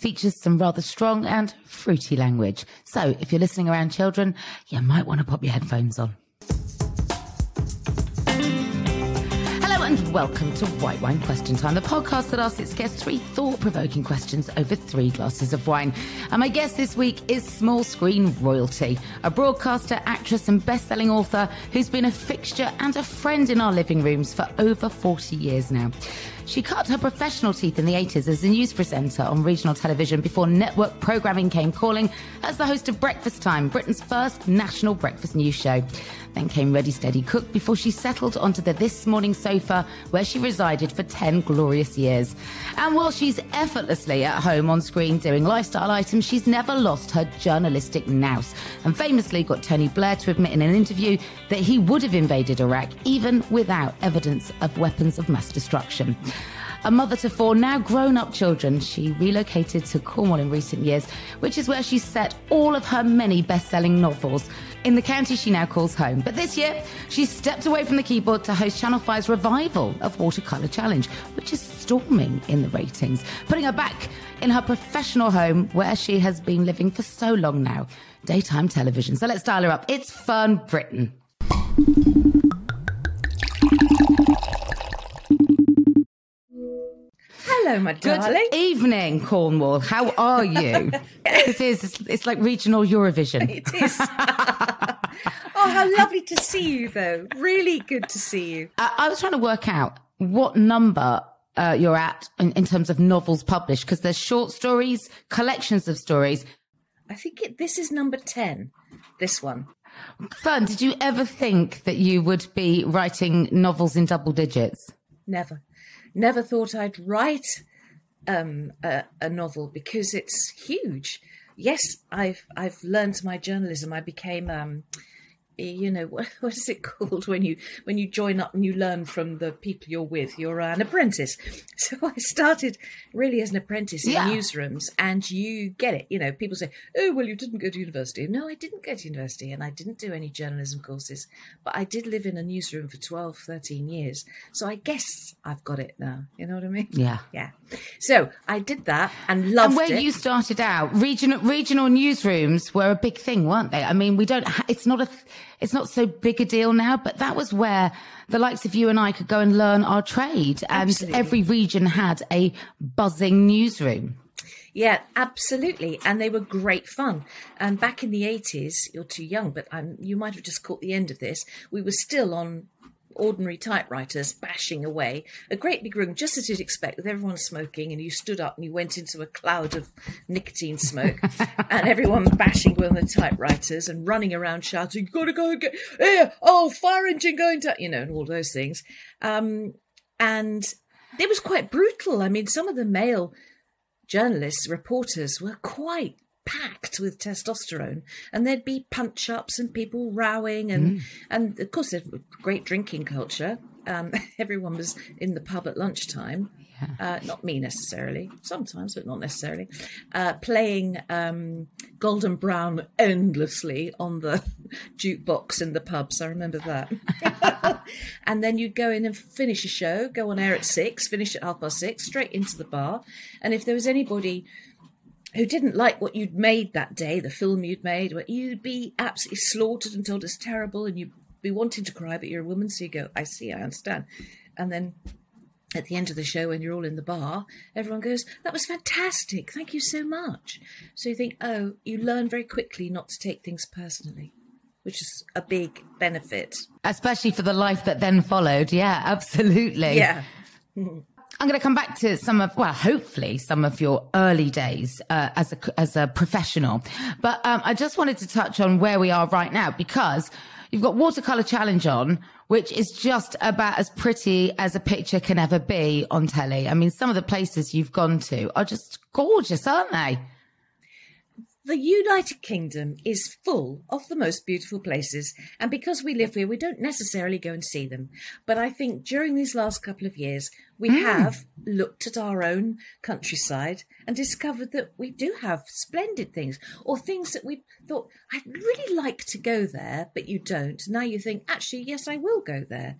features some rather strong and fruity language. So if you're listening around children, you might want to pop your headphones on. And welcome to White Wine Question Time, the podcast that asks its guests three thought-provoking questions over three glasses of wine. And my guest this week is small screen royalty, a broadcaster, actress and best-selling author who's been a fixture and a friend in our living rooms for over 40 years now. She cut her professional teeth in the 80s as a news presenter on regional television before network programming came calling as the host of Breakfast Time, Britain's first national breakfast news show. Then came Ready Steady Cook before she settled onto the This Morning sofa where she resided for 10 glorious years. And while she's effortlessly at home on screen doing lifestyle items, she's never lost her journalistic nous and famously got Tony Blair to admit in an interview that he would have invaded Iraq even without evidence of weapons of mass destruction. A mother to four now grown up children, she relocated to Cornwall in recent years, which is where she set all of her many best selling novels in the county she now calls home. But this year, she stepped away from the keyboard to host Channel 5's revival of Watercolour Challenge, which is storming in the ratings, putting her back in her professional home where she has been living for so long now daytime television. So let's dial her up. It's Fern Britton. Hello, my Good darling. evening, Cornwall. How are you? it is. It's, like regional Eurovision. It is. oh, how lovely to see you, though. Really good to see you. I, I was trying to work out what number uh, you're at in, in terms of novels published because there's short stories, collections of stories. I think it, this is number 10, this one. Fun. Did you ever think that you would be writing novels in double digits? Never. Never thought I'd write um, a, a novel because it's huge. Yes, I've I've learned my journalism. I became um, you know what, what is it called when you when you join up and you learn from the people you're with you're an apprentice so i started really as an apprentice in Yeah. newsrooms and you get it you know people say oh well you didn't go to university no i didn't go to university and i didn't do any journalism courses but i did live in a newsroom for 12 13 years so i guess i've got it now you know what i mean Yeah. yeah so i did that and loved it. and where it you started out, regional regional newsrooms were a big thing, weren't they? I mean, we don't. Ha- it's not a. It's not so big a deal now, but that was where the likes of you and I could go and learn our trade, and Absolutely. every region had a buzzing newsroom. Yeah, absolutely. And they were great fun. And back in the 80s, you're too young, but um, you might have just caught the end of this. We were still on ordinary typewriters bashing away. A great big room, just as you'd expect, with everyone smoking, and you stood up and you went into a cloud of nicotine smoke, and everyone bashing with the typewriters and running around shouting, "You've "Gotta go and get here! Oh, fire engine going to," you know, and all those things. Um, and it was quite brutal. I mean, some of the male journalists, reporters were quite packed with testosterone and there'd be punch ups and people rowing and mm. and of course there's great drinking culture um, everyone was in the pub at lunchtime uh, not me necessarily, sometimes, but not necessarily, uh, playing um, Golden Brown endlessly on the jukebox in the pubs. I remember that. and then you'd go in and finish a show, go on air at six, finish at half past six, straight into the bar. And if there was anybody who didn't like what you'd made that day, the film you'd made, where you'd be absolutely slaughtered and told it's terrible and you'd be wanting to cry, but you're a woman, so you go, I see, I understand. And then at the end of the show when you're all in the bar, everyone goes, That was fantastic. Thank you so much. So you think, Oh, you learn very quickly not to take things personally, which is a big benefit. Especially for the life that then followed. Yeah, absolutely. Yeah. I'm going to come back to some of, well, hopefully some of your early days uh, as a as a professional, but um, I just wanted to touch on where we are right now because you've got watercolor challenge on, which is just about as pretty as a picture can ever be on telly. I mean, some of the places you've gone to are just gorgeous, aren't they? The United Kingdom is full of the most beautiful places, and because we live here, we don't necessarily go and see them. But I think during these last couple of years, we mm. have looked at our own countryside and discovered that we do have splendid things, or things that we thought, I'd really like to go there, but you don't. Now you think, actually, yes, I will go there.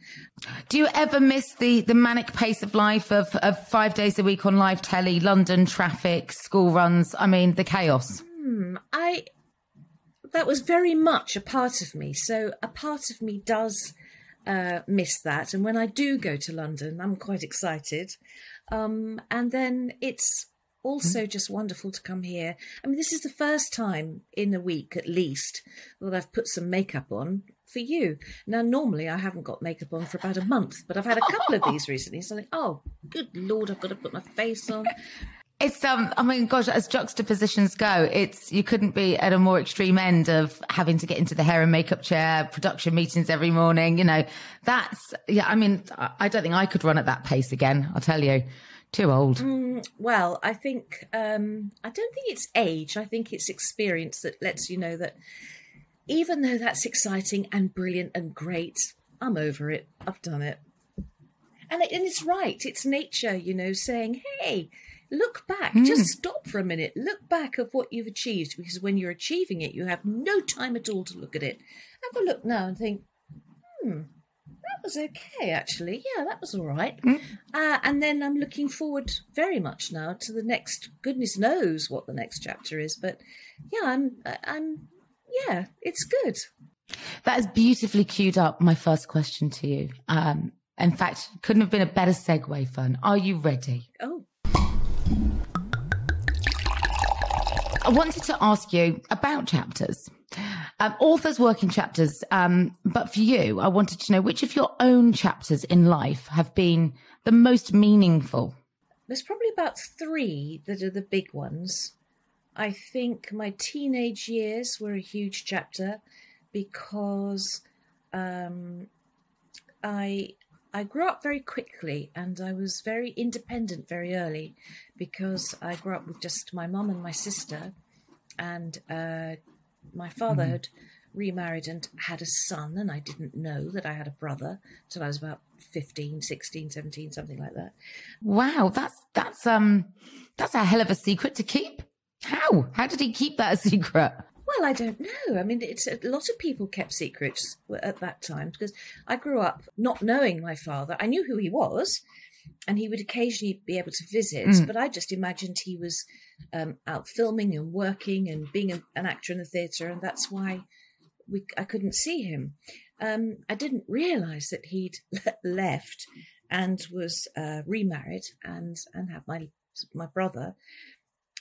Do you ever miss the, the manic pace of life of, of five days a week on live telly, London traffic, school runs? I mean, the chaos. Hmm, I that was very much a part of me. So a part of me does uh, miss that, and when I do go to London, I'm quite excited. Um, and then it's also mm. just wonderful to come here. I mean, this is the first time in a week, at least, that I've put some makeup on for you. Now, normally I haven't got makeup on for about a month, but I've had a couple of these recently. So I think, oh, good lord, I've got to put my face on. It's um I mean gosh as juxtapositions go it's you couldn't be at a more extreme end of having to get into the hair and makeup chair production meetings every morning you know. That's yeah I mean I don't think I could run at that pace again I'll tell you. Too old. Mm, well I think um I don't think it's age I think it's experience that lets you know that even though that's exciting and brilliant and great I'm over it I've done it. And, it, and it's right it's nature you know saying hey look back mm. just stop for a minute look back of what you've achieved because when you're achieving it you have no time at all to look at it have a look now and think hmm that was okay actually yeah that was all right mm. uh, and then i'm looking forward very much now to the next goodness knows what the next chapter is but yeah i'm i'm yeah it's good that is beautifully queued up my first question to you um in fact, couldn't have been a better segue, Fern. Are you ready? Oh, I wanted to ask you about chapters. Um, authors work in chapters, um, but for you, I wanted to know which of your own chapters in life have been the most meaningful. There's probably about three that are the big ones. I think my teenage years were a huge chapter because um, I I grew up very quickly and I was very independent very early because I grew up with just my mum and my sister, and uh, my father mm. had remarried and had a son, and I didn't know that I had a brother till I was about 15, 16, 17, something like that. Wow, that's that's um that's a hell of a secret to keep. How? How did he keep that a secret? Well, I don't know. I mean, it's a lot of people kept secrets at that time because I grew up not knowing my father. I knew who he was, and he would occasionally be able to visit, mm. but I just imagined he was um, out filming and working and being a, an actor in the theatre, and that's why we I couldn't see him. Um, I didn't realise that he'd left and was uh, remarried and and had my my brother.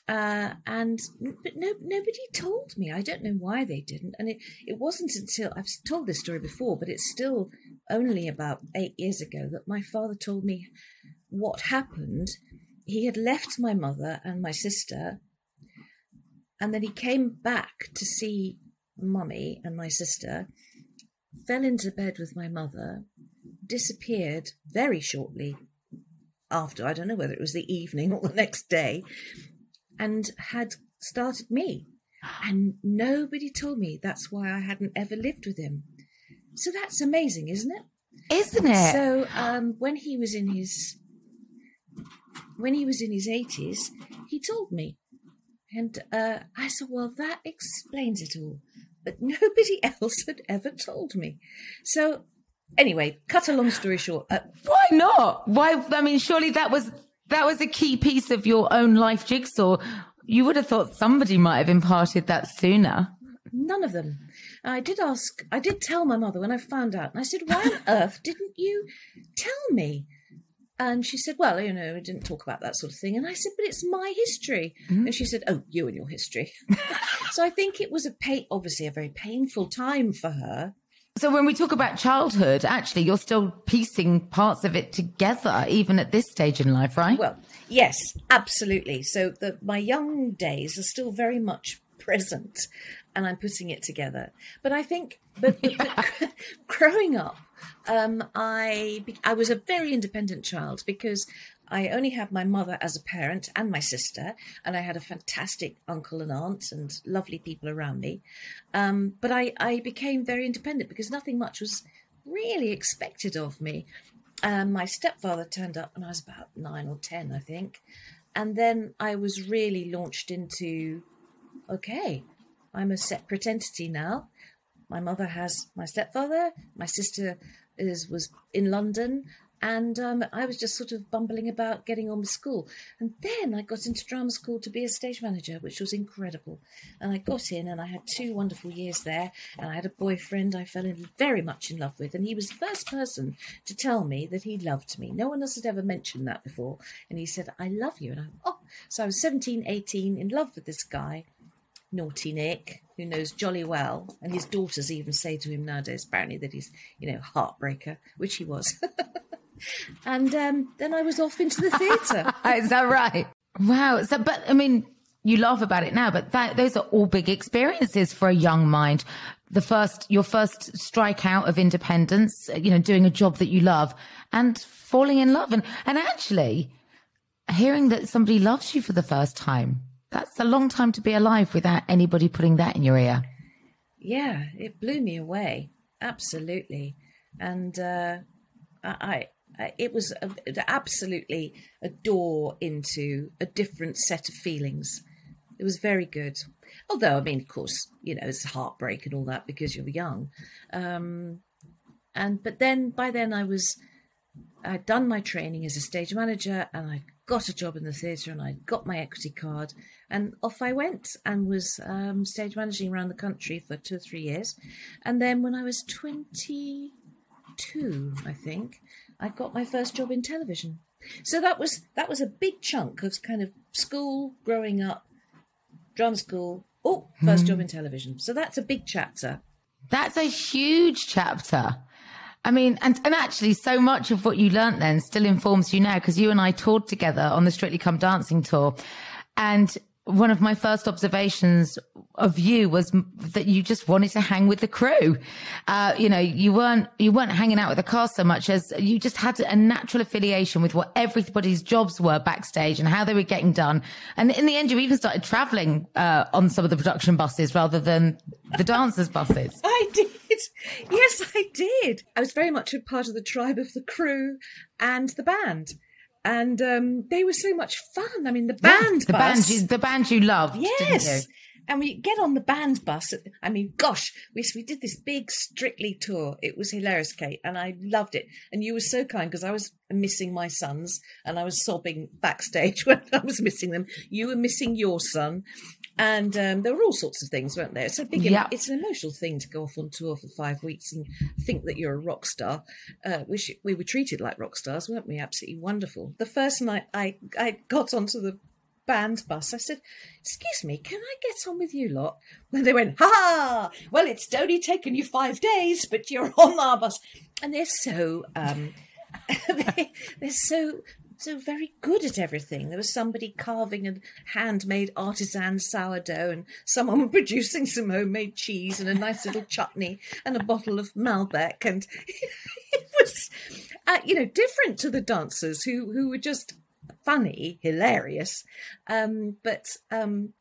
Uh, and but no, nobody told me. I don't know why they didn't. And it, it wasn't until I've told this story before, but it's still only about eight years ago that my father told me what happened. He had left my mother and my sister, and then he came back to see mummy and my sister, fell into bed with my mother, disappeared very shortly after. I don't know whether it was the evening or the next day, and had started me. And nobody told me that's why I hadn't ever lived with him. So that's amazing, isn't it? Isn't it? So um, when he was in his when he was in his eighties, he told me, and uh, I said, "Well, that explains it all." But nobody else had ever told me. So anyway, cut a long story short. Uh, Why not? Why? I mean, surely that was that was a key piece of your own life jigsaw. You would have thought somebody might have imparted that sooner. None of them. I did ask, I did tell my mother when I found out, and I said, Why on earth didn't you tell me? And she said, Well, you know, we didn't talk about that sort of thing. And I said, But it's my history. Mm-hmm. And she said, Oh, you and your history. so I think it was a pain, obviously a very painful time for her. So when we talk about childhood, actually, you're still piecing parts of it together, even at this stage in life, right? Well, yes, absolutely. So the, my young days are still very much present and I'm putting it together. But I think, but, but, but growing up, um, I I was a very independent child because I only had my mother as a parent and my sister, and I had a fantastic uncle and aunt and lovely people around me. Um, but I, I became very independent because nothing much was really expected of me. Um, my stepfather turned up when I was about nine or ten, I think. And then I was really launched into okay, I'm a separate entity now. My mother has my stepfather, my sister is was in London, and um, I was just sort of bumbling about getting on with school. And then I got into drama school to be a stage manager, which was incredible. And I got in, and I had two wonderful years there. And I had a boyfriend I fell in very much in love with, and he was the first person to tell me that he loved me. No one else had ever mentioned that before. And he said, "I love you," and I oh, so I was 17, 18, in love with this guy naughty Nick, who knows jolly well, and his daughters even say to him nowadays, apparently, that he's, you know, heartbreaker, which he was. and um, then I was off into the theatre. Is that right? Wow. So, but I mean, you laugh about it now, but that, those are all big experiences for a young mind. The first, your first strike out of independence, you know, doing a job that you love and falling in love. And, and actually hearing that somebody loves you for the first time. That's a long time to be alive without anybody putting that in your ear. yeah, it blew me away. Absolutely. And uh, I, I, it was a, absolutely a door into a different set of feelings. It was very good. Although, I mean, of course, you know, it's heartbreak and all that because you're young. Um, and but then by then I was I'd done my training as a stage manager and I got a job in the theatre and I got my equity card and off I went and was um, stage managing around the country for two or three years. And then when I was 22, I think, I got my first job in television. So that was that was a big chunk of kind of school, growing up, drama school. Oh, first job hmm. in television. So that's a big chapter. That's a huge chapter. I mean, and, and actually so much of what you learnt then still informs you now because you and I toured together on the Strictly Come Dancing tour. And one of my first observations of you was that you just wanted to hang with the crew. Uh, you know, you weren't, you weren't hanging out with the cast so much as you just had a natural affiliation with what everybody's jobs were backstage and how they were getting done. And in the end, you even started traveling, uh, on some of the production buses rather than the dancers buses. I did. Yes, I did. I was very much a part of the tribe of the crew and the band. And um, they were so much fun. I mean, the band the bus. band, you, the band you loved. didn't Yes. you? And we get on the band bus. I mean, gosh, we, we did this big Strictly tour. It was hilarious, Kate, and I loved it. And you were so kind because I was missing my sons and I was sobbing backstage when I was missing them. You were missing your son. And um, there were all sorts of things, weren't there? It's a big, Yeah. it's an emotional thing to go off on tour for five weeks and think that you're a rock star. Uh, which we were treated like rock stars, weren't we? Absolutely wonderful. The first night I, I got onto the band bus. I said, Excuse me, can I get on with you lot? And they went, Ha! Well, it's only taken you five days, but you're on our bus. And they're so, um, they, they're so so very good at everything. There was somebody carving a handmade artisan sourdough, and someone producing some homemade cheese and a nice little chutney and a bottle of Malbec, and it was, uh, you know, different to the dancers who who were just funny, hilarious, um, but um,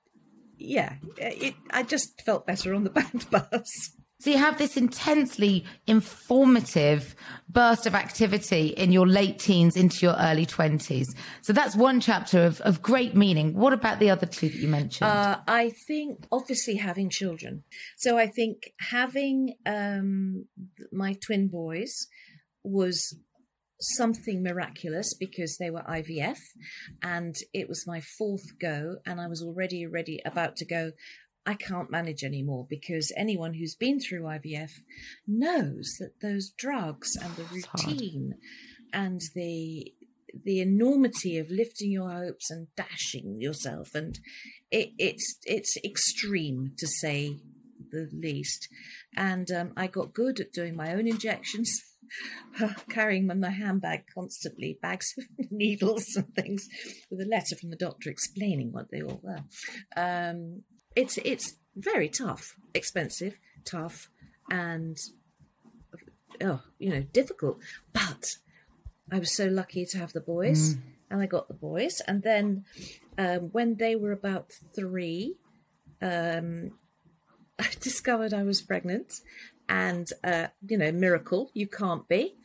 yeah, it, I just felt better on the band bus. So you have this intensely informative burst of activity in your late teens into your early 20s. So that's one chapter of, of great meaning. What about the other two that you mentioned? Uh, I think obviously having children. So I think having um, my twin boys was something miraculous because they were IVF and it was my fourth go and I was already ready about to go I can't manage anymore because anyone who's been through IVF knows that those drugs and the routine and the the enormity of lifting your hopes and dashing yourself and it, it's it's extreme to say the least. And um, I got good at doing my own injections carrying them in my handbag constantly, bags of needles and things, with a letter from the doctor explaining what they all were. Um, it's it's very tough, expensive, tough, and oh, you know, difficult. But I was so lucky to have the boys, mm. and I got the boys. And then um, when they were about three, um, I discovered I was pregnant, and uh, you know, miracle, you can't be.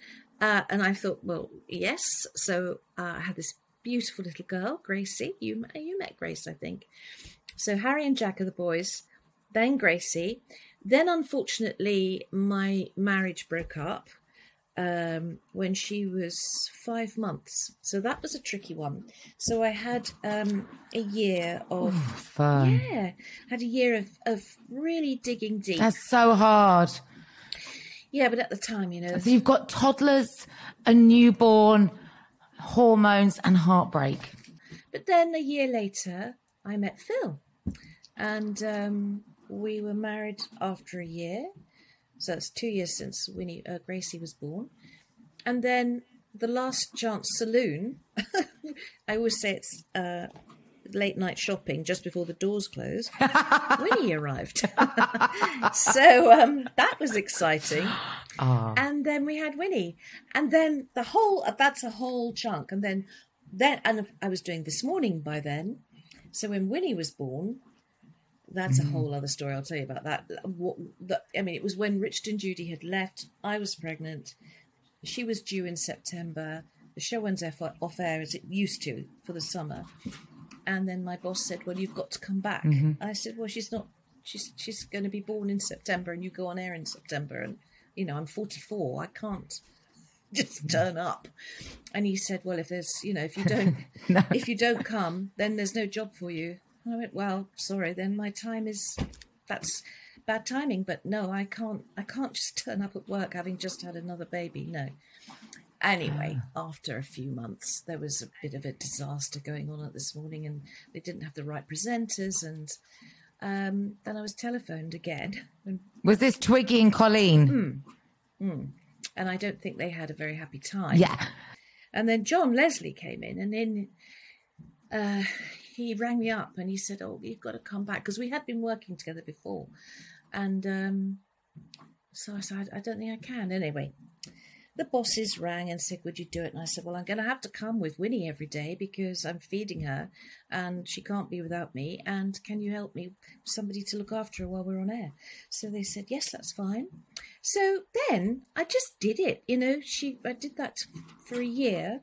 Uh, and I thought, well, yes. So uh, I had this beautiful little girl, Gracie. You you met Grace, I think. So Harry and Jack are the boys, then Gracie. Then, unfortunately, my marriage broke up um, when she was five months. So that was a tricky one. So I had um, a year of Ooh, fun. Yeah, had a year of, of really digging deep. That's so hard. Yeah, but at the time, you know. So you've got toddlers, a newborn, hormones, and heartbreak. But then a year later, I met Phil and um, we were married after a year. So it's two years since Winnie uh, Gracie was born, and then the last chance saloon. I always say it's uh, late night shopping just before the doors close. Winnie arrived, so um, that was exciting. Oh. And then we had Winnie, and then the whole that's a whole chunk, and then then and I was doing this morning by then. So when Winnie was born, that's mm. a whole other story. I'll tell you about that. What, the, I mean, it was when Richard and Judy had left. I was pregnant. She was due in September. The show went off air as it used to for the summer. And then my boss said, "Well, you've got to come back." Mm-hmm. I said, "Well, she's not. She's she's going to be born in September, and you go on air in September. And you know, I'm 44. I can't." just turn up and he said well if there's you know if you don't no. if you don't come then there's no job for you and I went, well, sorry, then my time is that's bad timing. But no, I can't. I can't just turn up at work having just had another baby. No. Anyway, ah. after a few months, there was a bit of a disaster going on at this morning, and they didn't have the right presenters. And um, then I was telephoned again. Was this Twiggy and Colleen? Mm, mm. And I don't think they had a very happy time. Yeah. And then John Leslie came in, and in uh, he rang me up and he said, "Oh, you've got to come back," because we had been working together before, and um, so I said, "I don't think I can." Anyway, the bosses rang and said, Would you do it? And I said, Well, I'm going to have to come with Winnie every day because I'm feeding her and she can't be without me. And can you help me? Somebody to look after her while we're on air. So they said, Yes, that's fine. So then I just did it. You know, she I did that for a year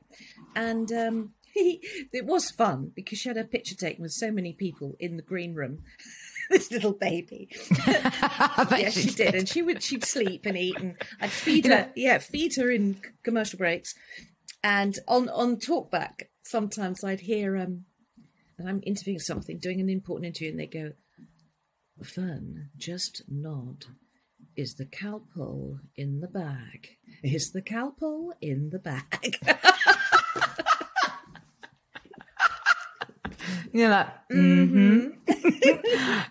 and um, it was fun because she had a picture taken with so many people in the green room. this little baby. yes, she, she did. and she would she'd sleep and eat, and I'd feed her. Yeah, feed her in commercial breaks, and on on talkback sometimes I'd hear um, and I'm interviewing something, doing an important interview, and they go, "Fern, just nod." Is the calpol in the bag? Is the calpol in the bag? You're like, mm-hmm.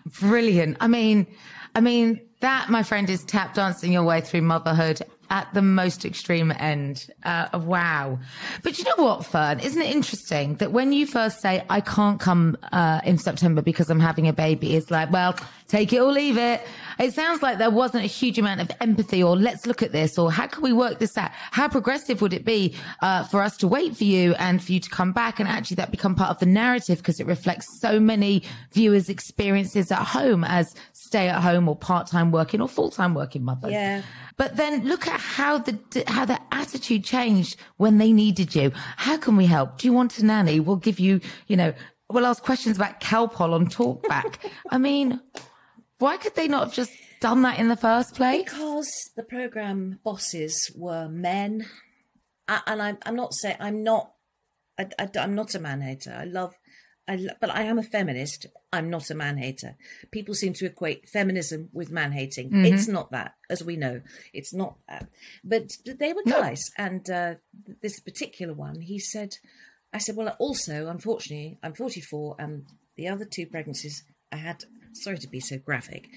Brilliant. I mean, I mean, that, my friend, is tap dancing your way through motherhood at the most extreme end. Uh, wow. But you know what, Fern? Isn't it interesting that when you first say, I can't come uh, in September because I'm having a baby, it's like, well, take it or leave it. It sounds like there wasn't a huge amount of empathy or let's look at this or how can we work this out? How progressive would it be uh, for us to wait for you and for you to come back and actually that become part of the narrative because it reflects so many viewers' experiences at home as stay at home or part time working or full time working mothers. Yeah. But then look at how the how the attitude changed when they needed you. How can we help? Do you want a nanny? We'll give you, you know, we'll ask questions about Calpol on Talkback. I mean, why could they not have just done that in the first place? Because the program bosses were men, I, and I'm I'm not saying I'm not I, I, I'm not a man hater. I love I, lo- but I am a feminist. I'm not a man hater. People seem to equate feminism with man hating. It's not that, as we know. It's not that. But they were guys, and uh, this particular one, he said, I said, well, also, unfortunately, I'm 44, and the other two pregnancies I had. Sorry to be so graphic.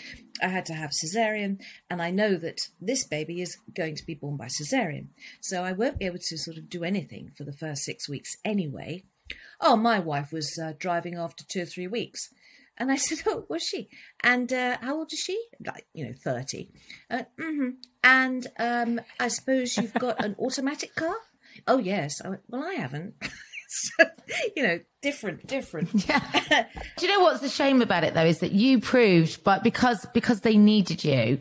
I had to have cesarean, and I know that this baby is going to be born by cesarean. So I won't be able to sort of do anything for the first six weeks anyway. Oh, my wife was uh, driving after two or three weeks. And I said, Oh, was she? And uh, how old is she? Like, you know, 30. Uh, hmm And um, I suppose you've got an automatic car? Oh, yes. I went, well, I haven't. you know, different, different. Yeah. Do you know what's the shame about it though is that you proved, but because because they needed you,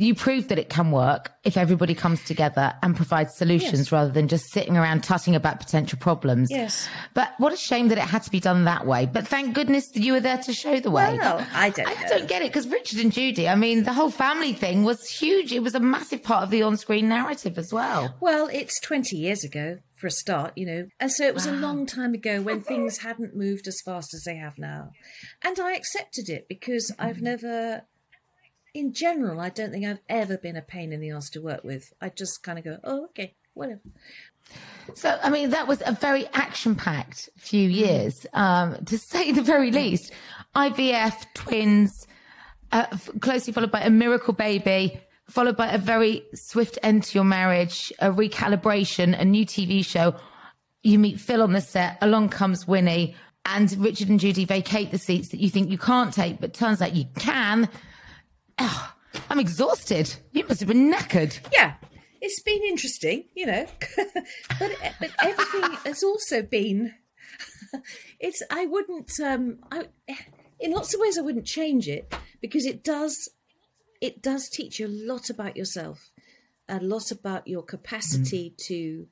you prove that it can work if everybody comes together and provides solutions Yes. rather than just sitting around tutting about potential problems. Yes. But what a shame that it had to be done that way. But thank goodness that you were there to show the way. Well, I don't I know. don't get it because Richard and Judy, I mean, the whole family thing was huge. It was a massive part of the on-screen narrative as well. Well, it's 20 years ago for a start, you know. And so it was a long time ago when things hadn't moved as fast as they have now. And I accepted it because I've mm. never, in general, I don't think I've ever been a pain in the ass to work with. I just kind of go, oh, okay, whatever. So, I mean, that was a very action packed few years, um, to say the very least. IVF, twins, uh, f- closely followed by a miracle baby, followed by a very swift end to your marriage, a recalibration, a new TV show. You meet Phil on the set, along comes Winnie, and Richard and Judy vacate the seats that you think you can't take, but turns out you can. Oh, I'm exhausted. You must have been knackered. Yeah, it's been interesting, you know, but but everything has also been. It's I wouldn't um I in lots of ways I wouldn't change it because it does it does teach you a lot about yourself, a lot about your capacity to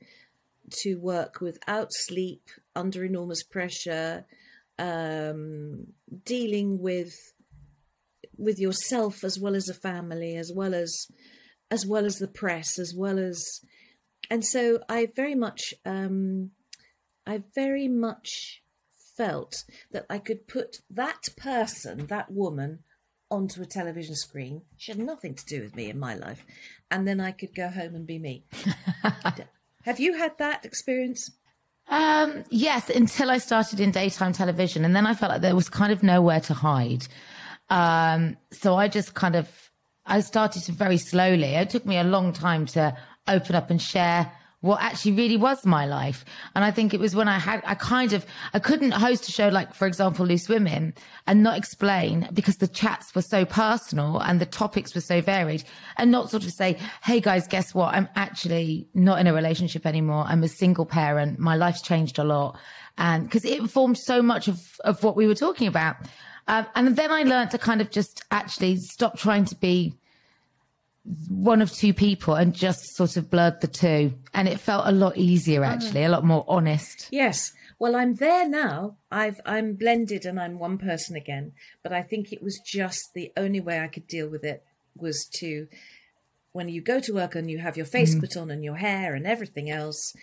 to work without sleep under enormous pressure, um, dealing with with yourself as well as a family, as well as as well as the press, as well as and so I very much um, I very much felt that I could put that person, that woman, onto a television screen. She had nothing to do with me in my life, and then I could go home and be me. Have you had that experience? Um, yes, until I started in daytime television, and then I felt like there was kind of nowhere to hide. Um, so I just kind of, I started very slowly. It took me a long time to open up and share what actually really was my life. And I think it was when I had, I kind of, I couldn't host a show like, for example, Loose Women and not explain because the chats were so personal and the topics were so varied and not sort of say, Hey guys, guess what? I'm actually not in a relationship anymore. I'm a single parent. My life's changed a lot. And because it informed so much of, of what we were talking about. Um, and then I learned to kind of just actually stop trying to be one of two people and just sort of blurred the two. And it felt a lot easier, actually, a lot more honest. Yes. Well, I'm there now. I've I'm blended and I'm one person again. But I think it was just the only way I could deal with it was to when you go to work and you have your face put on and your hair and everything else,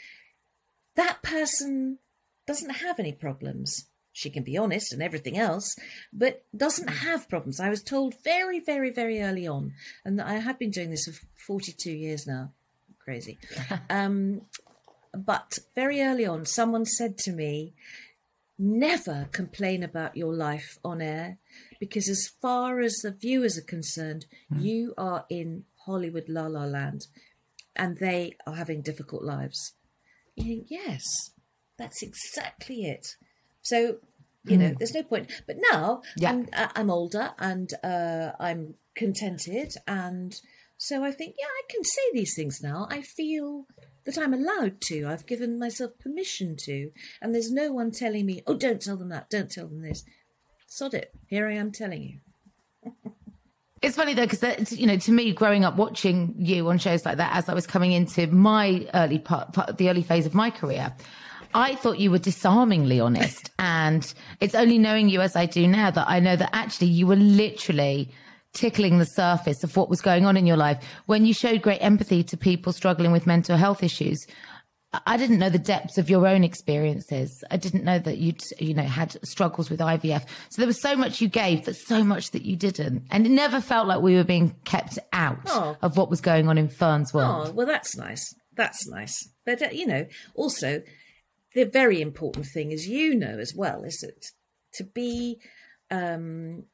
that person doesn't have any problems. She can be honest and everything else, but doesn't have problems. I was told very, very, very early on, and I have been doing this for 42 years now. Crazy. um, but very early on, someone said to me, never complain about your life on air because, as far as the viewers are concerned, mm. you are in Hollywood la la land and they are having difficult lives. You think, yes, that's exactly it. So, you mm. know, there's no point. But now yeah. I'm, I'm older and uh, I'm contented. And so I think, yeah, I can say these things now. I feel that I'm allowed to. I've given myself permission to. And there's no one telling me, oh, don't tell them that, don't tell them this. Sod it. Here I am telling you. It's funny though, because you know, to me, growing up watching you on shows like that, as I was coming into my early part, part the early phase of my career, I thought you were disarmingly honest. and it's only knowing you as I do now that I know that actually you were literally tickling the surface of what was going on in your life when you showed great empathy to people struggling with mental health issues. I didn't know the depths of your own experiences. I didn't know that you'd, you know, had struggles with IVF. So there was so much you gave, but so much that you didn't. And it never felt like we were being kept out oh. of what was going on in Fern's world. Oh, well, that's nice. That's nice. But, uh, you know, also, the very important thing, as you know as well, is that to be um,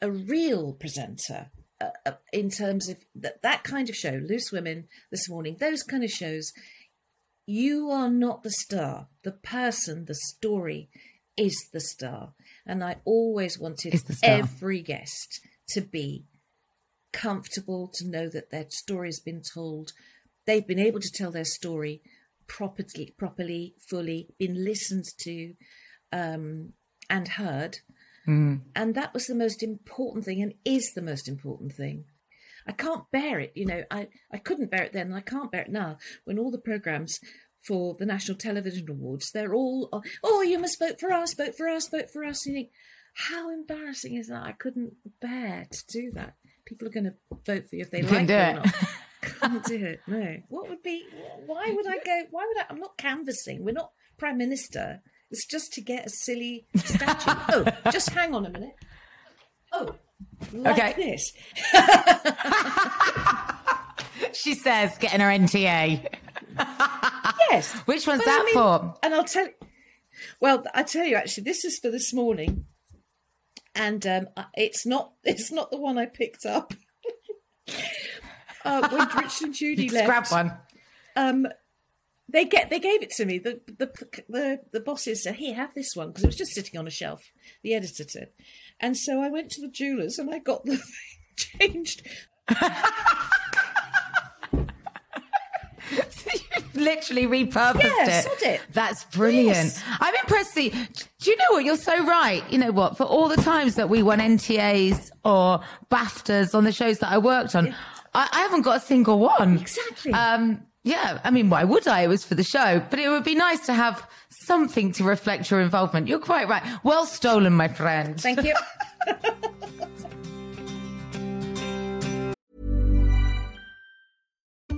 a real presenter uh, uh in terms of that, that kind of show, Loose Women this morning, those kind of shows you are not the star. The person, the story is the star. And I always wanted every guest to be comfortable, to know that their story has been told. They've been able to tell their story properly, properly, fully, been listened to um, and heard. Mm. And that was the most important thing and is the most important thing. I can't bear it. You know, I, I couldn't bear it then and I can't bear it now when all the programs for the National Television Awards, they're all, oh, you must vote for us, vote for us, vote for us. And you think, how embarrassing is that? I couldn't bear to do that. People are going to vote for you if they you like it or not. Can't do it. No. What would be? Why would I go? Why would I? I'm not canvassing. We're not prime minister. It's just to get a silly statue. oh, just hang on a minute. Oh, like okay. this. she says, getting her NTA. yes. Which one's that I mean, for? And I'll tell. Well, I tell you, actually, this is for this morning, and um, it's not. It's not the one I picked up. Uh, when Richard and Judy left, grab one. Um, they get they gave it to me. The the the, the bosses said, "Here, have this one," because it was just sitting on a shelf. The editor did, and so I went to the jewelers and I got the thing changed. You literally repurposed yes, it. it. That's brilliant. Yes. I'm impressed. See, do you know what? You're so right. You know what? For all the times that we won NTAs or BAFTAs on the shows that I worked on, yeah. I, I, haven't got a single one. Exactly. Um, yeah, I mean, why would I? It was for the show, but it would be nice to have something to reflect your involvement. You're quite right. Well stolen, my friend. Thank you.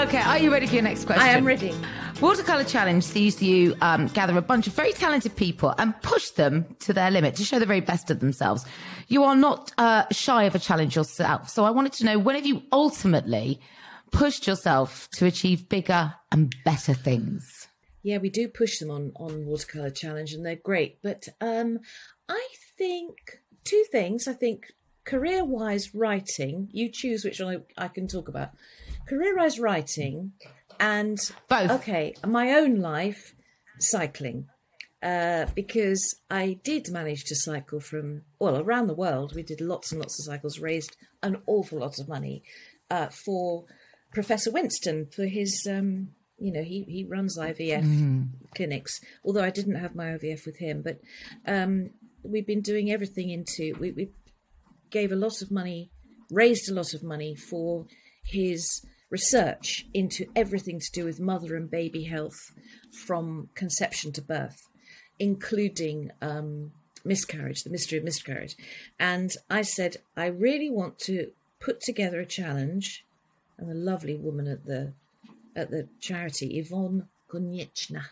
Okay, are you ready for your next question? I am ready. Watercolor Challenge sees you um, gather a bunch of very talented people and push them to their limit to show the very best of themselves. You are not uh, shy of a challenge yourself. So I wanted to know when have you ultimately pushed yourself to achieve bigger and better things? Yeah, we do push them on on watercolor challenge, and they're great. But um, I think two things. I think career wise writing. You choose which one I, I can talk about. Career wise writing, and Both. Okay, my own life, cycling. Uh, because I did manage to cycle from well around the world. We did lots and lots of cycles, raised an awful lot of money uh, for Professor Winston for his um, you know, he, he runs IVF clinics, although I didn't have my IVF with him. But um, we've been doing everything into, we, we gave a lot of money, raised a lot of money for his research into everything to do with mother and baby health from conception to birth, including um, miscarriage, the mystery of miscarriage. And I said, I really want to put together a challenge. And a lovely woman at the at the charity, Yvonne Konieczna,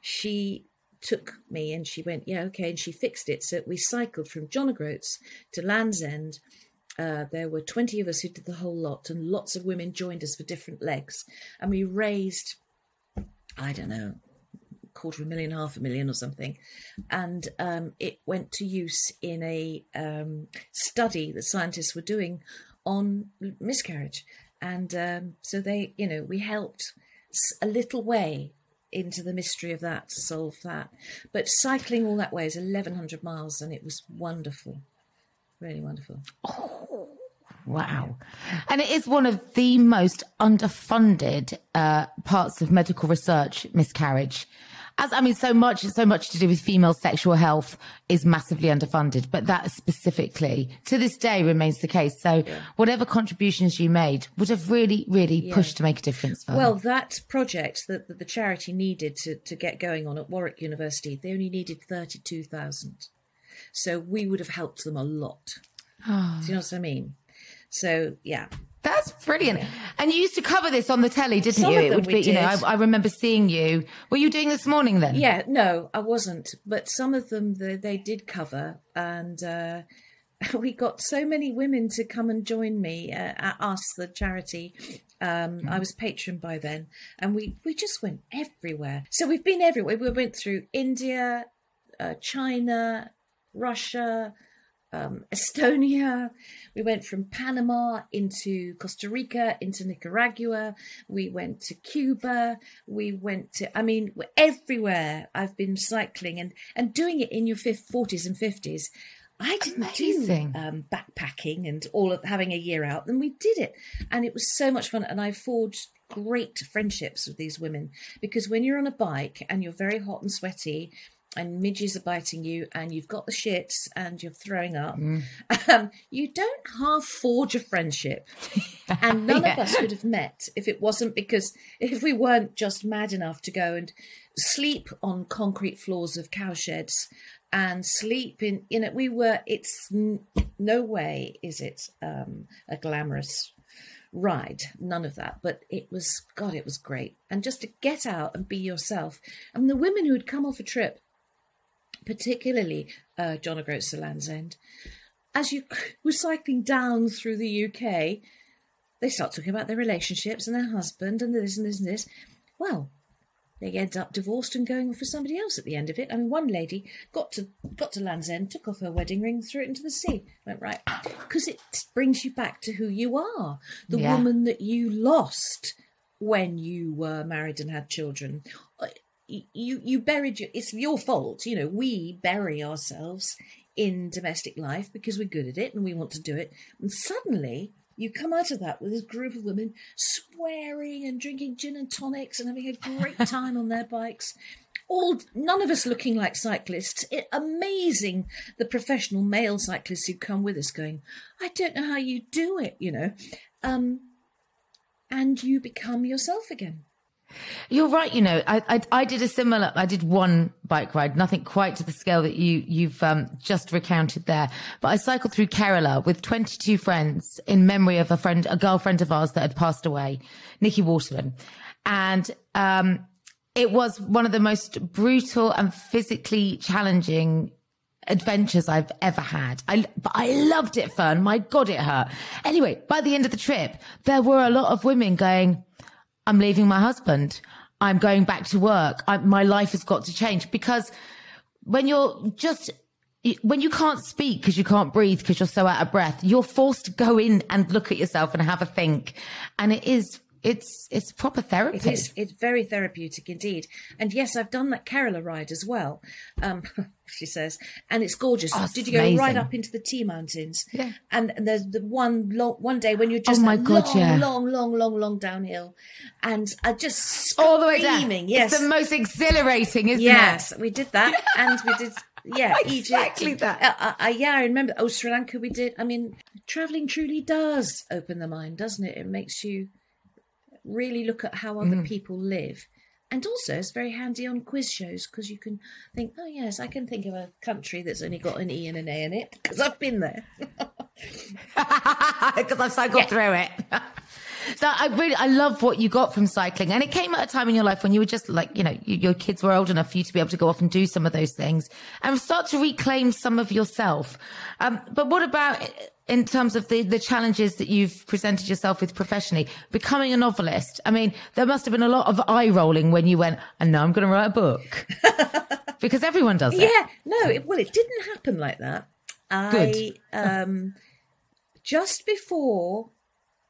she took me and she went, yeah, okay, and she fixed it. So we cycled from John O'Groats to Land's End. Uh, there were 20 of us who did the whole lot, and lots of women joined us for different legs. And we raised, I don't know, quarter of a million, half a million or something. And um, it went to use in a um, study that scientists were doing on miscarriage. And um, so they, you know, we helped a little way into the mystery of that to solve that. But cycling all that way is 1,100 miles, and it was wonderful. Really wonderful. Wow. And it is one of the most underfunded uh, parts of medical research, miscarriage. As I mean, so much, so much to do with female sexual health is massively underfunded, but that specifically to this day remains the case. So whatever contributions you made would have really, really pushed to make a difference for Well, that project that, that the charity needed to, to get going on at Warwick University, they only needed 32,000. So we would have helped them a lot. Do you know what I mean? So, yeah. That's brilliant. And you used to cover this on the telly, didn't Some you? of it would be, you know, I. I remember seeing you. Were you doing this morning then? Yeah, no, I wasn't. But some of them they, they did cover, and uh, we got so many women to come and join me uh, at us, the charity. Um, I was patron by then, and we we just went everywhere. So we've been everywhere. We went through India, uh, China, Russia. Um, Estonia. We went from Panama into Costa Rica, into Nicaragua. We went to Cuba. We went to, I mean, everywhere I've been cycling and, and doing it in your fifth, 40s and 50s. I didn't Amazing. do um, backpacking and all of having a year out. And we did it. And it was so much fun. And I forged great friendships with these women because when you're on a bike and you're very hot and sweaty and midges are biting you and you've got the shits and you're throwing up, um, you don't half forge a friendship. and none of us would have met if it wasn't because if we weren't just mad enough to go and sleep on concrete floors of cowsheds and sleep in you know we were it's n- no way is it um a glamorous ride. None of that. But it was god it was great. And just to get out and be yourself. And the women who had come off a trip particularly uh, John O'Groats to Land's End, as you were cycling down through the UK, they start talking about their relationships and their husband and this and this and this. Well, they end up divorced and going for somebody else at the end of it. I mean, one lady got to got to Land's End, took off her wedding ring, threw it into the sea. Went right because it brings you back to who you are, the Yeah. woman that you lost when you were married and had children. You you buried your. It's your fault. You know we bury ourselves in domestic life because we're good at it and we want to do it. And suddenly you come out of that with this group of women swearing and drinking gin and tonics and having a great time on their bikes. All none of us looking like cyclists. It, amazing the professional male cyclists who come with us, going, "I don't know how you do it," you know, um, and you become yourself again. You're right. You know, I, I, I did a similar. I did one bike ride, nothing quite to the scale that you you've um, just recounted there. But I cycled through Kerala with 22 friends in memory of a friend, a girlfriend of ours that had passed away, Nikki Waterman, and um, it was one of the most brutal and physically challenging adventures I've ever had. I, but I loved it, Fern. My God, it hurt. Anyway, by the end of the trip, there were a lot of women going, I'm leaving my husband. I'm going back to work. I, my life has got to change because when you're just, when you can't speak because you can't breathe because you're so out of breath, you're forced to go in and look at yourself and have a think. And it is it's it's proper therapy. It is. It's very therapeutic indeed. And yes, I've done that Kerala ride as well. Um, she says, and it's gorgeous. Oh, Did you go amazing. right up into the Tea mountains? Yeah. And, and there's the one long one day when you're just Oh my God, long, yeah. long, long, long, long downhill, and I just all the way down. screaming, Yes. It's the most exhilarating, isn't Yes, it? we did that, and we did. Yeah, Exactly Egypt. that. Uh, uh, yeah, I remember. Oh, Sri Lanka, we did. I mean, traveling truly does open the mind, doesn't it? It makes you really look at how other people live, and also it's very handy on quiz shows because you can think, oh yes, I can think of a country that's only got an E and an A in it because I've been there. because I've cycled through it. so I really, I love what you got from cycling, and it came at a time in your life when you were just like, you know, you, your kids were old enough for you to be able to go off and do some of those things and start to reclaim some of yourself. Um, but what about in terms of the the challenges that you've presented yourself with professionally, becoming a novelist? I mean, there must have been a lot of eye rolling when you went, and now I'm going to write a book. because everyone does it. Yeah, no, it, well, it didn't happen like that. I Good. um, just before,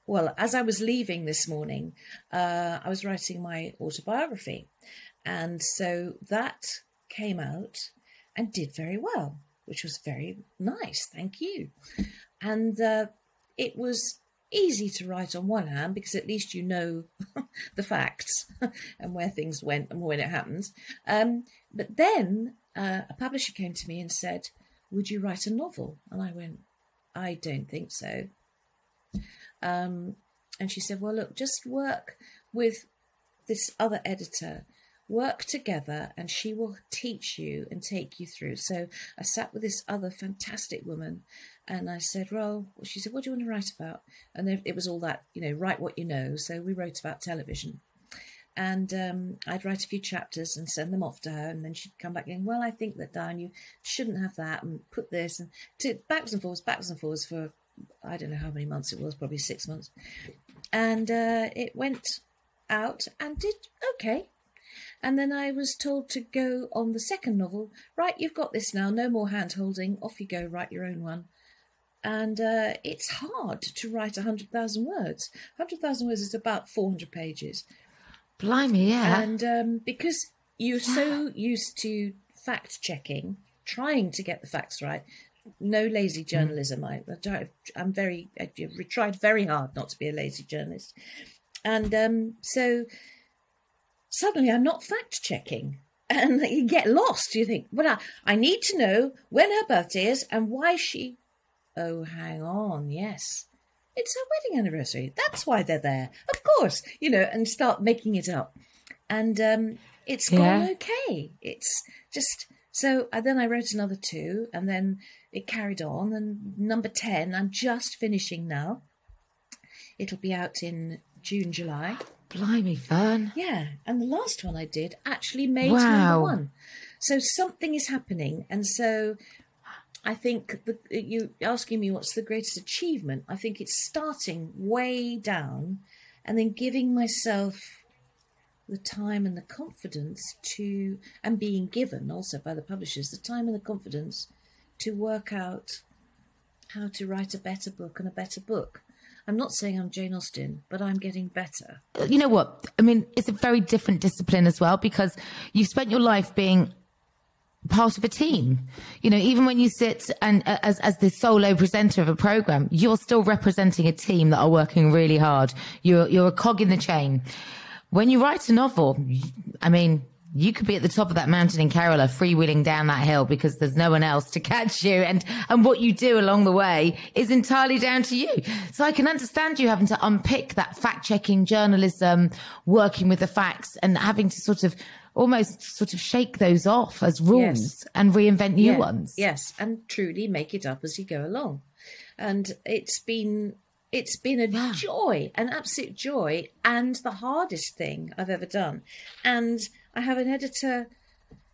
well, as I was leaving this morning, uh, I was writing my autobiography, and so that came out and did very well, which was very nice. Thank you, and uh, it was easy to write on one hand because at least you know the facts and where things went and when it happened. Um, but then uh, a publisher came to me and said, Would you write a novel? And I went, I don't think so. Um, and she said, Well, look, just work with this other editor. Work together, and she will teach you and take you through. So I sat with this other fantastic woman, and I said, "Well," she said, "What do you want to write about?" And it was all that, you know, write what you know. So we wrote about television, and um, I'd write a few chapters and send them off to her, and then she'd come back and, "Well, I think that Diane, you shouldn't have that, and put this and to backwards and forwards, backwards and forwards for I don't know how many months it was, probably six months, and uh, it went out and did okay. And then I was told to go on the second novel. Right, you've got this now. No more hand holding. Off you go. Write your own one. And uh, it's hard to write 100,000 words. 100,000 words is about 400 pages. Blimey, yeah. And um, because you're so used to fact checking, trying to get the facts right, no lazy journalism. I, I try- I'm very, I've tried very hard not to be a lazy journalist. And um, so suddenly I'm not fact checking. And you get lost. You think, well, I, I need to know when her birthday is and why she. Oh, hang on. Yes. It's her wedding anniversary. That's why they're there. Of course. You know, and start making it up. And um, it's gone Yeah. okay. It's just. So uh, then I wrote another two, and then it carried on. And number 10, I'm just finishing now. It'll be out in June, July. Blimey, Fern. Yeah, and the last one I did actually made Wow. number one. So something is happening, and so I think the, you asking me what's the greatest achievement. I think it's starting way down, and then giving myself the time and the confidence to, and being given also by the publishers the time and the confidence to work out how to write a better book and a better book. I'm not saying I'm Jane Austen, but I'm getting better. you know what? I mean, it's a very different discipline as well because you've spent your life being part of a team. You know, even when you sit and uh, as as the solo presenter of a program, you're still representing a team that are working really hard. You're you're a cog in the chain. When you write a novel, I mean, you could be at the top of that mountain in Kerala, freewheeling down that hill because there's no one else to catch you. And, and what you do along the way is entirely down to you. So I can understand you having to unpick that fact checking journalism, working with the facts and having to sort of almost sort of shake those off as rules Yes. and reinvent new Yeah, ones. Yes, and truly make it up as you go along. And it's been it's been a joy, an absolute joy, and the hardest thing I've ever done. And I have an editor,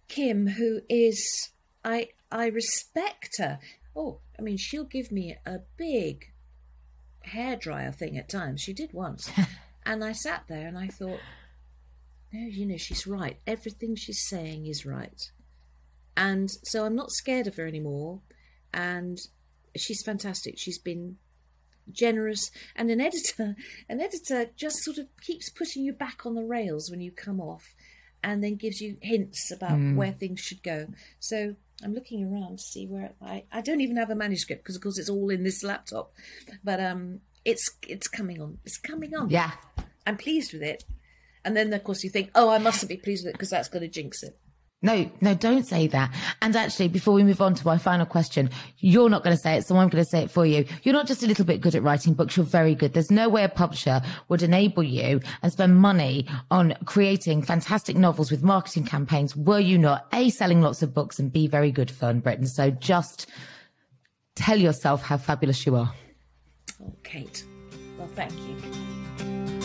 Kim, who is I I respect her. Oh, I mean, she'll give me a big hairdryer thing at times. She did once, and I sat there and I thought, no, you know, she's right. Everything she's saying is right and so I'm not scared of her anymore. And she's fantastic. She's been generous, and an editor, an editor just sort of keeps putting you back on the rails when you come off, and then gives you hints about where things should go. So I'm looking around to see where I I don't even have a manuscript because of course it's all in this laptop, but um it's it's coming on. It's coming on. Yeah. I'm pleased with it. And then of course you think, oh, I mustn't be pleased with it because that's going to jinx it. No, no, don't say that. And actually, before we move on to my final question, you're not going to say it, so I'm going to say it for you. You're not just a little bit good at writing books, you're very good. There's no way a publisher would enable you and spend money on creating fantastic novels with marketing campaigns were you not A, selling lots of books and B, very good Fern Britton. So just tell yourself how fabulous you are. Oh, Kate. Well, thank you.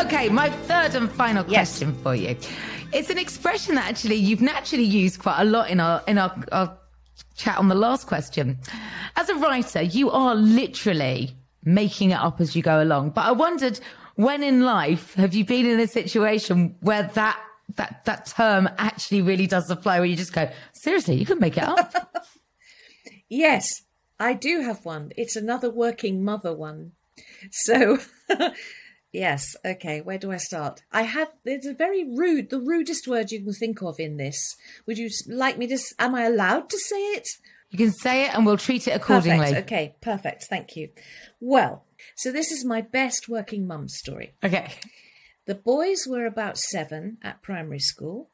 Okay, my third and final question for you. It's an expression that actually you've naturally used quite a lot in our in our, our chat on the last question. As a writer, you are literally making it up as you go along. But I wondered when in life have you been in a situation where that that that term actually really does apply where you just go, seriously, you can make it up. Yes, I do have one. It's another working mother one. So, yes, okay, where do I start? I have, it's a very rude, the rudest word you can think of in this. Would you like me to, am I allowed to say it? you can say it and we'll treat it accordingly. Perfect, okay, perfect, thank you. Well, so this is my best working mum story. okay. The boys were about seven at primary school,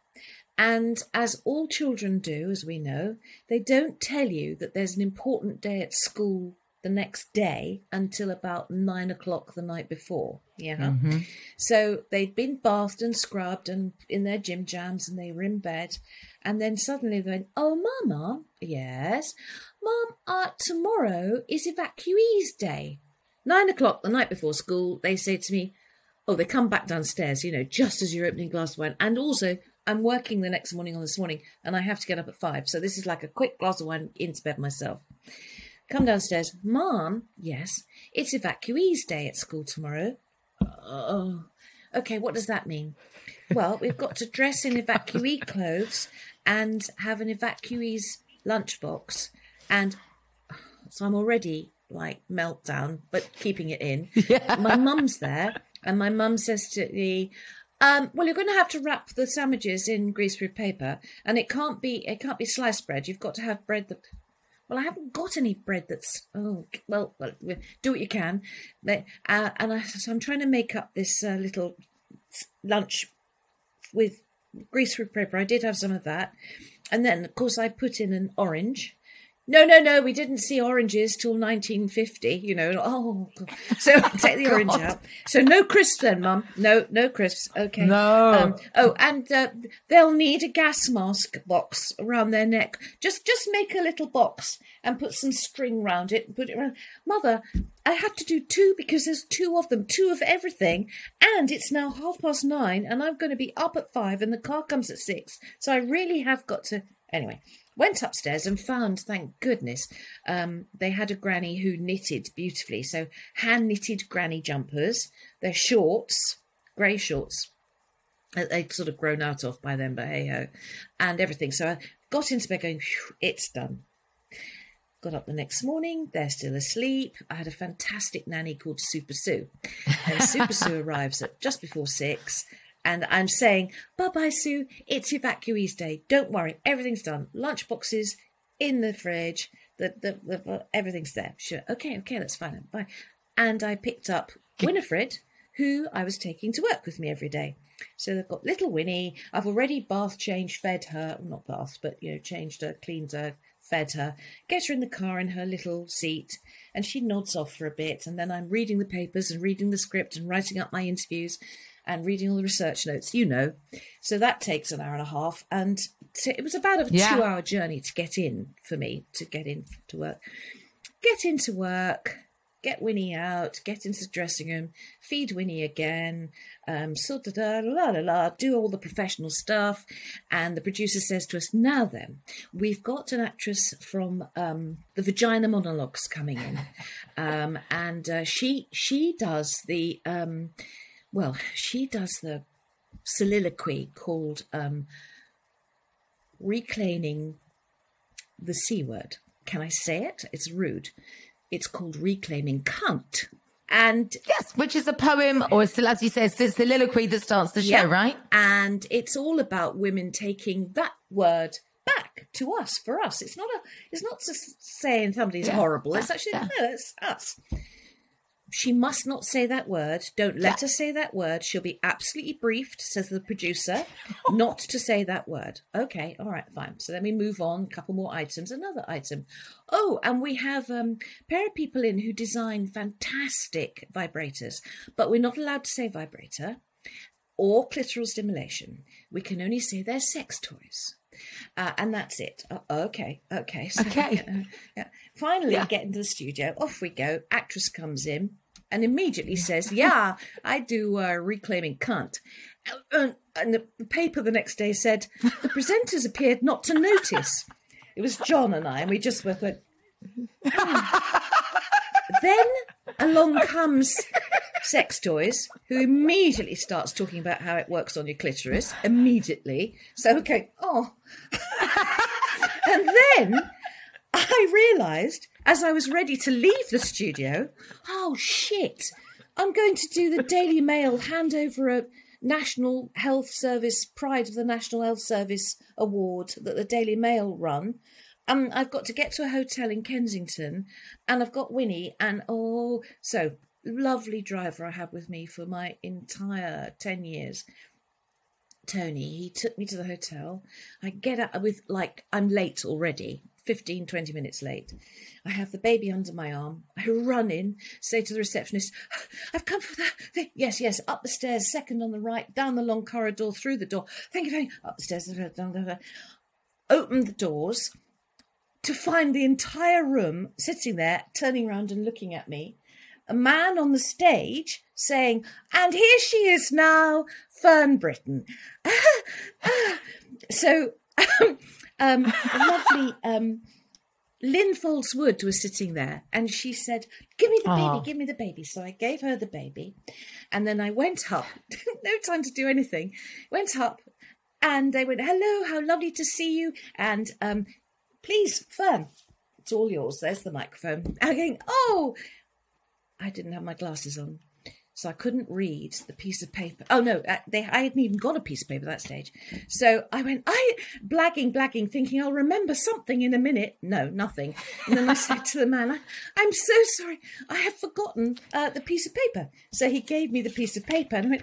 and as all children do, as we know, they don't tell you that there's an important day at school the next day until about nine o'clock the night before. Yeah. So they'd been bathed and scrubbed and in their gym jams, and they were in bed, and then suddenly they went, "Oh, Mama, yes, Mum, uh, tomorrow is evacuees day." Nine o'clock the night before school, they say to me, Oh, they come back downstairs, you know, just as you're opening glass of wine. And also, I'm working the next morning on this morning and I have to get up at five. So this is like a quick glass of wine into bed myself. Come downstairs. Mom, yes, it's evacuees day at school tomorrow. Oh, okay, what does that mean? Well, we've got to dress in evacuee clothes and have an evacuee's lunchbox. And so I'm already like meltdown, but keeping it in. My mum's there, and my mum says to me, um, "Well, you're going to have to wrap the sandwiches in greaseproof paper, and it can't be it can't be sliced bread. You've got to have bread that." Well, I haven't got any bread that's. Oh, well, well do what you can. Uh, and I, so I'm trying to make up this uh, little lunch with grease greaseproof paper. I did have some of that. And then, of course, I put in an orange. No, no, no, we didn't see oranges till 1950, you know. Oh, God. so take the orange out. So no crisps then, Mum. No, no crisps. Okay. Um, No. oh, and uh, they'll need a gas mask box around their neck. Just, just make a little box and put some string round it and put it around. Mother, I had to do two because there's two of them, two of everything, and it's now half past nine, and I'm going to be up at five, and the car comes at six. So I really have got to. Anyway, went upstairs and found, thank goodness, um, they had a granny who knitted beautifully. So hand knitted granny jumpers. They're shorts, grey shorts. They'd sort of grown out of by then, but hey ho, and everything. So I got into bed going, it's done. Got up the next morning, they're still asleep. I had a fantastic nanny called Super Sue. And Super Sue arrives at just before six. And I'm saying, bye bye, Sue. It's evacuees day. Don't worry. Everything's done. Lunch boxes in the fridge. The, the, the, everything's there. Sure. Okay, okay, that's fine. Bye. And I picked up Winifred, who I was taking to work with me every day. So they've got little Winnie. I've already bath changed, fed her, not bathed, but you know, changed her, cleaned her, fed her, get her in the car in her little seat, and she nods off for a bit. And then I'm reading the papers and reading the script and writing up my interviews and reading all the research notes, you know. So that takes an hour and a half. And it was about a Yeah. two hour journey to get in for me, to get in to work. Get into work, get Winnie out, get into the dressing room, feed Winnie again, um, so da da la la la, do all the professional stuff. And the producer says to us, Now then, we've got an actress from um, the Vagina Monologues coming in. Um, and uh, she she does the um, well, she does the soliloquy called um, Reclaiming the C word. Can I say it? It's rude. It's called Reclaiming Cunt. And Yes, which is a poem, or still, as you say, it's the soliloquy that starts the show, Yeah. right? And it's all about women taking that word back to us for us. It's not a. It's not just saying somebody's Yeah. horrible. It's actually Yeah. no. It's us. She must not say that word. Don't let her say that word. She'll be absolutely briefed, says the producer, not to say that word. Okay, all right, fine. So then we move on. A couple more items. Another item. Oh, and we have um, a pair of people in who design fantastic vibrators, but we're not allowed to say vibrator or clitoral stimulation. We can only say they're sex toys. Uh, and that's it. Uh, okay, okay. So, Okay. yeah. Finally, Yeah. get into the studio. Off we go. Actress comes in and immediately says, "Yeah, I do uh, reclaiming cunt." Uh, and the paper the next day said the presenters appeared not to notice. It was John and I, and we just were like. then along comes sex toys who immediately starts talking about how it works on your clitoris immediately so okay oh and then i realized as i was ready to leave the studio oh shit i'm going to do the daily mail hand over a national health service pride of the national health service award that the daily mail run um, I've got to get to a hotel in Kensington, and I've got Winnie, and oh, so lovely driver I had with me for my entire ten years. Tony, he took me to the hotel. I get up with like I'm late already, 15, 20 minutes late. I have the baby under my arm. I run in, say to the receptionist, I've come for that. thing." Yes, yes, up the stairs, second on the right, down the long corridor, through the door. Thank you, thank you. Up the stairs, open the doors to find the entire room sitting there, turning around and looking at me. A man on the stage saying, And here she is now, Fern Britton. so, um, um, a lovely um, Lynn Faulds Wood was sitting there and she said, Give me the Aw. baby, give me the baby. So I gave her the baby. And then I went up, no time to do anything, went up and they went, Hello, how lovely to see you. And um, please, Fern, it's all yours. There's the microphone. I'm going, Oh, I didn't have my glasses on. So I couldn't read the piece of paper. Oh no, uh, they I hadn't even got a piece of paper at that stage. So I went, I blagging, blagging, thinking I'll remember something in a minute. No, nothing. And then I said to the man, I, I'm so sorry, I have forgotten uh, the piece of paper. So he gave me the piece of paper, and I went,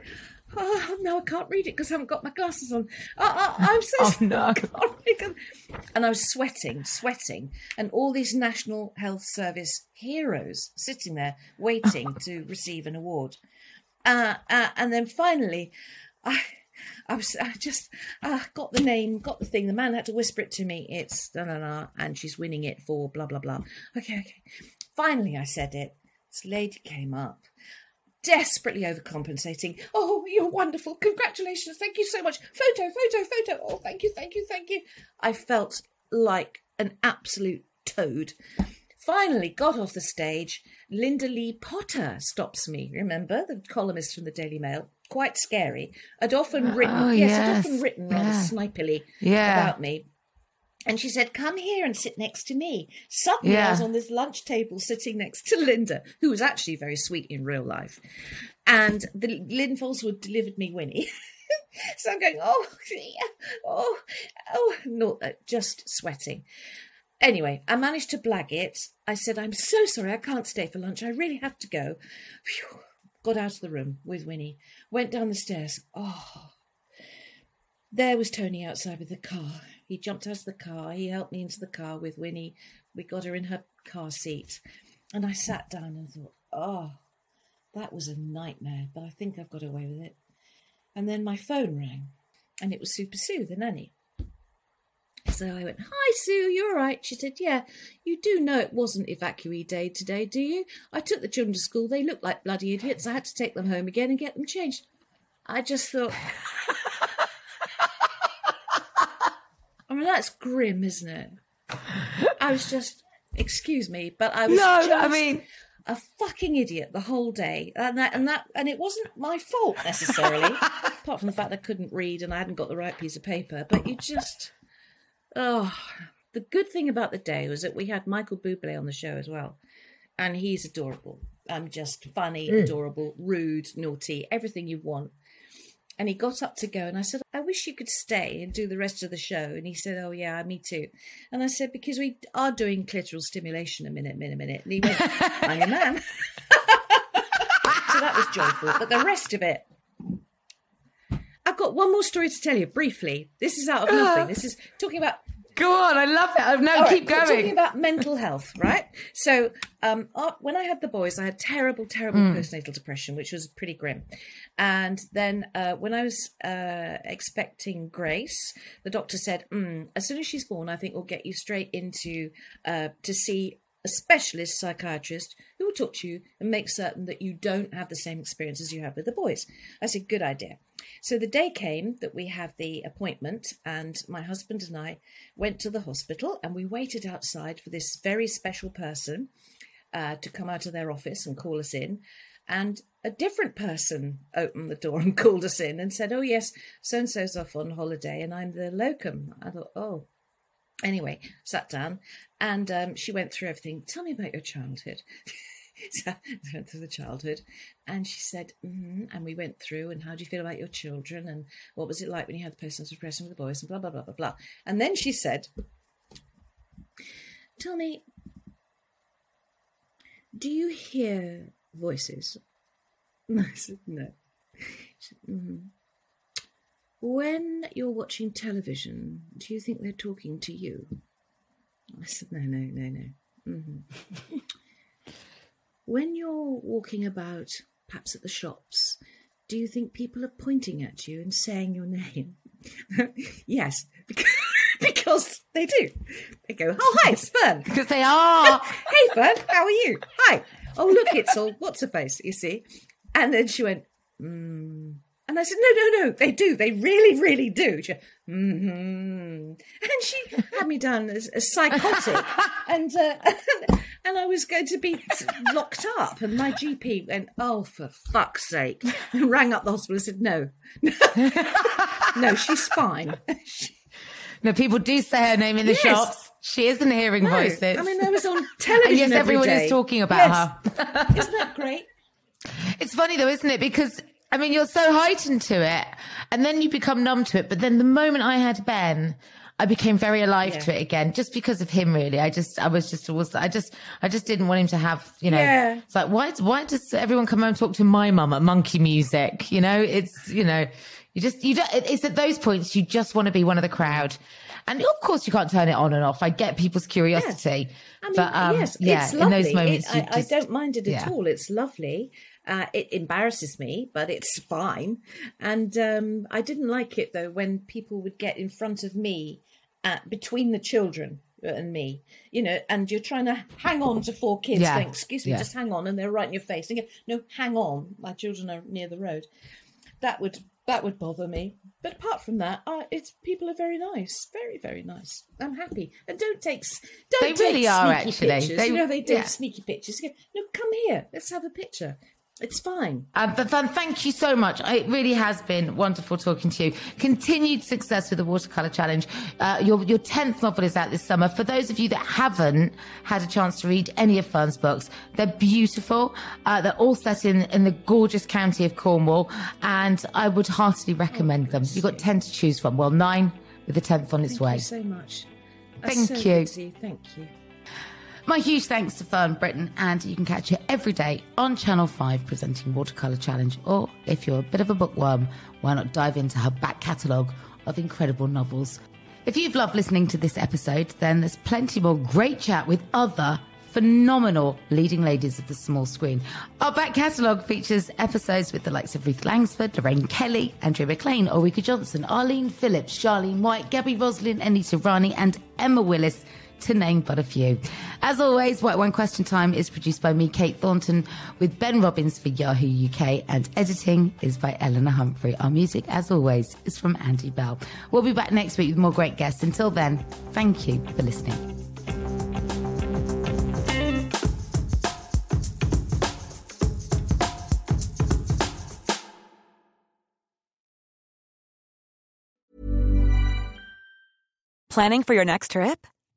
Oh no, I can't read it because I haven't got my glasses on. Oh, oh, I'm so Oh, no. I can't read it." And I was sweating, sweating, and all these National Health Service heroes sitting there waiting to receive an award. Uh, uh, and then finally, I, I was, I just uh, got the name, got the thing. The man had to whisper it to me. It's da da da, and she's winning it for blah blah blah. Okay, okay. Finally, I said it. This lady came up, desperately overcompensating. Oh, you're wonderful! Congratulations! Thank you so much. Photo, photo, photo. Oh, thank you, thank you, thank you. I felt like an absolute toad. Finally, got off the stage. Lynda Lee-Potter stops me. Remember the columnist from the Daily Mail? Quite scary. Had often uh, written, Oh, yes, had yes. often written rather Yeah. snipily Yeah. about me. And she said, Come here and sit next to me. Suddenly, I was on this lunch table sitting next to Lynda, who was actually very sweet in real life. And the Lynn Faulds Wood delivered me Winnie. so I'm going, oh, oh, oh, no, uh, just sweating. Anyway, I managed to blag it. I said, I'm so sorry, I can't stay for lunch. I really have to go. Phew. Got out of the room with Winnie, went down the stairs. Oh, there was Tony outside with the car. He jumped out of the car. He helped me into the car with Winnie. We got her in her car seat. And I sat down and thought, oh, that was a nightmare, but I think I've got away with it. And then my phone rang, and it was Super Sue, the nanny. So I went, Hi, Sue, you're all right? She said, Yeah, you do know it wasn't evacuee day today, do you? I took the children to school. They looked like bloody idiots. I had to take them home again and get them changed. I just thought, I mean, that's grim, isn't it? I was just, excuse me, but I was No, just I mean- a fucking idiot the whole day, and that and that and it wasn't my fault necessarily, apart from the fact I couldn't read and I hadn't got the right piece of paper. But you just, oh, the good thing about the day was that we had Michael Bublé on the show as well, and he's adorable. I'm just funny, mm. adorable, rude, naughty, everything you want. And he got up to go, and I said, I wish you could stay and do the rest of the show. And he said, Oh, yeah, me too. And I said, Because we are doing clitoral stimulation a minute, minute, minute. And he went, I'm your man. so that was joyful. But the rest of it, I've got one more story to tell you briefly. This is out of nothing. Uh. This is talking about Go on, I love it. Oh, no, right, keep going. we're Talking about mental health, right? So, um, uh, when I had the boys, I had terrible, terrible Mm. postnatal depression, which was pretty grim. And then, uh, when I was uh, expecting Grace, the doctor said, mm, "As soon as she's born, I think we'll get you straight into uh, to see." A specialist psychiatrist who will talk to you and make certain that you don't have the same experience as you have with the boys. I said, good idea. So the day came that we have the appointment, and my husband and I went to the hospital and we waited outside for this very special person uh, to come out of their office and call us in. And a different person opened the door and called us in and said, Oh, yes, so and so's off on holiday, and I'm the locum. I thought, Oh, anyway, sat down and um, she went through everything. Tell me about your childhood. went through the childhood and she said, mm and we went through, and how do you feel about your children? And what was it like when you had the postnatal depression with the boys? And blah, blah, blah, blah, blah. And then she said, Tell me, do you hear voices? I said, No. Said, "Mhm. When you're watching television, do you think they're talking to you? I said, No, no, no, no. hmm When you're walking about, perhaps at the shops, do you think people are pointing at you and saying your name? yes, because, they do. They go, Oh, hi, it's Fern. Because they are. hey, Fern, how are you? Hi. Oh, look, it's all what's her face, you see. And then she went, mm. And I said, no, no, no, they do. They really, really do. She went, mm-hmm. And she had me down as, as psychotic. and, uh, and I was going to be locked up. And my GP went, oh, for fuck's sake. And rang up the hospital and said, no. no, she's fine. No, people do say her name in the Yes. shops. She isn't hearing No, voices. I mean, I was on television. yes, every everyone day. is talking about Yes. her. Isn't that great? It's funny though, isn't it? Because I mean, you're so heightened to it, and then you become numb to it. But then the moment I had Ben, I became very alive to it again, just because of him. Really, I just, I was just, was, I just, I just didn't want him to have, you know. Yeah. It's like, why, why does everyone come home and talk to my mum at Monkey Music? You know, it's, you know, you just, you don't. It's at those points you just want to be one of the crowd. And of course, you can't turn it on and off. I get people's curiosity, I mean, but um, yes, yeah, in those moments, It- I, just, I don't mind it at yeah. all. It's lovely. Uh, it embarrasses me, but it's fine. And um, I didn't like it though when people would get in front of me, uh, between the children and me, you know, and you're trying to hang on to four kids. Yeah. Excuse me, Yeah. just hang on, and they're right in your face. And you go, no, hang on, my children are near the road. That would that would bother me. But apart from that, uh, it's people are very nice, very very nice. I'm happy, and don't take don't They really are, sneaky actually. pictures. They- you know they do yeah. sneaky pictures. You go, no, come here, let's have a picture. It's fine. Um, but thank you so much. It really has been wonderful talking to you. Continued success with the Watercolor Challenge. Uh, your your tenth novel is out this summer. For those of you that haven't had a chance to read any of Fern's books, they're beautiful. Uh, they're all set in in the gorgeous county of Cornwall, and I would heartily recommend them. You've got ten to choose from. Well, nine with the tenth on its Thank way. you so much. That's Thank so you. Thank you. My huge thanks to Fern Britton, and you can catch her every day on Channel 5 presenting Watercolour Challenge. Or if you're a bit of a bookworm, why not dive into her back catalogue of incredible novels? If you've loved listening to this episode, then there's plenty more great chat with other phenomenal leading ladies of the small screen. Our back catalogue features episodes with the likes of Ruth Langsford, Lorraine Kelly, Andrea McLean, Ulrika Jonsson, Arlene Phillips, Charlene White, Gabby Roslin, Anita Rani, and Emma Willis to name but a few. As always, White Wine Question Time is produced by me, Kate Thornton, with Ben Robbins for Yahoo UK, and editing is by Eleanor Humphrey. Our music, as always, is from Andy Bell. We'll be back next week with more great guests. Until then, thank you for listening. Planning for your next trip?